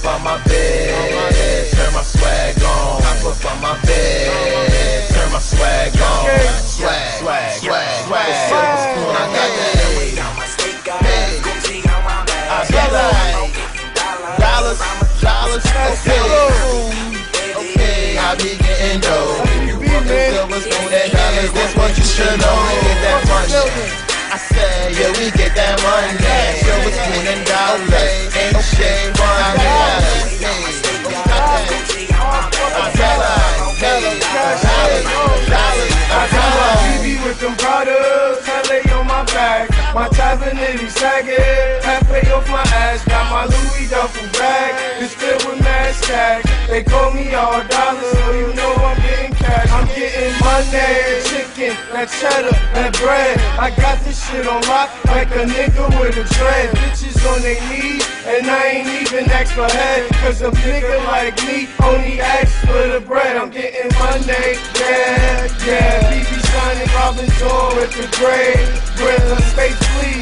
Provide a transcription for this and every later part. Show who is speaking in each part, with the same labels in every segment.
Speaker 1: up on my bed, turn my swag on. Hop up on my bed, turn my swag on. Swag, swag, swag, swag. Silver spoon, I got that. Hey, I got like dollars, dollars. Okay, okay, I be getting dough. Silver spoon and dollars, that's what you should know. We get that money. I say, yeah, we get that money.
Speaker 2: My Tavanini sagging, half pay off my ass. Got my Louis duffel bag, it's filled with mass tag. They call me all dollars, so you know I'm getting cash. I'm getting money, chicken, that cheddar, that bread. I got this shit on lock like a nigga with a dread. Bitches on their knees, and I ain't even ask for head. Cause a nigga like me only asks for the bread. I'm getting money, yeah, yeah. BB signing Robin's door with the grave. With a space flee,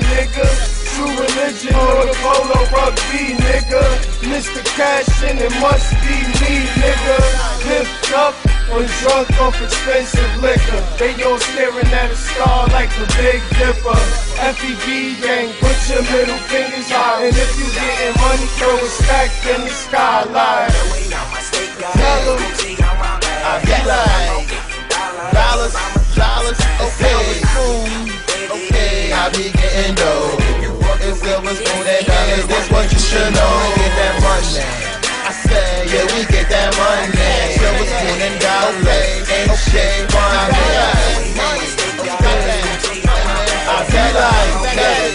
Speaker 2: And it must be me, nigga. Lift up or drunk off expensive liquor. They all staring at a star like the Big Dipper. FEB gang, put your middle fingers high. And if you getting money, throw a stack in the skyline. Tell 'em
Speaker 1: I be like dollars, dollars. Okay, okay, I be getting dough. It's silver spoon and dollars, that's what you should know. I say, yeah, we get that money. Silver spoon and dollars, ain't shit funny. I be like, hey.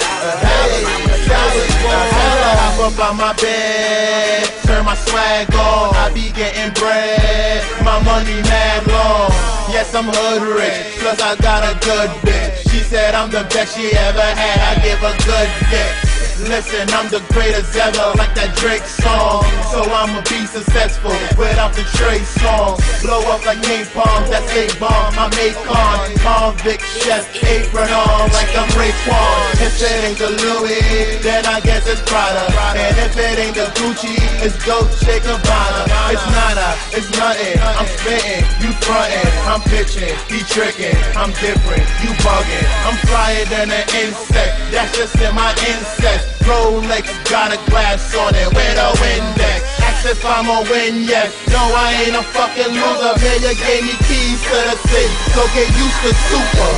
Speaker 1: Hop up on my bed, turn my swag on. I be getting bread, my money mad long. Yes, I'm hood rich, plus I got a good bitch. She said I'm the best she ever had. I give a good dick. Listen, I'm the greatest ever, like that Drake song. So I'ma be successful without the Trey song. Blow up like napalm, that's a bomb. I'm Akon, convict chef, apron on like I'm Raekwon. If it ain't the Louis, then I guess it's Prada. And if it ain't the Gucci, it's Dolce Gabbana. It's nada, it's nothing. I'm spitting, you frontin', I'm pitching, he tricking, I'm different, you bugging. I'm flyer than an insect, that's just in my incest. Rolex, got a glass on it with a Windex. Ask if I'm a win, yes. No, I ain't a fucking loser. Man, you gave me keys to the city, so get used to super.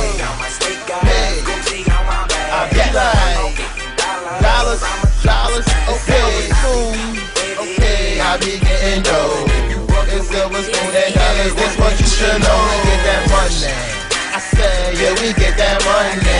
Speaker 1: I dollars, dollars, okay. Okay, I be getting dough. What you should know. We get that money. I said, yeah, we get that money.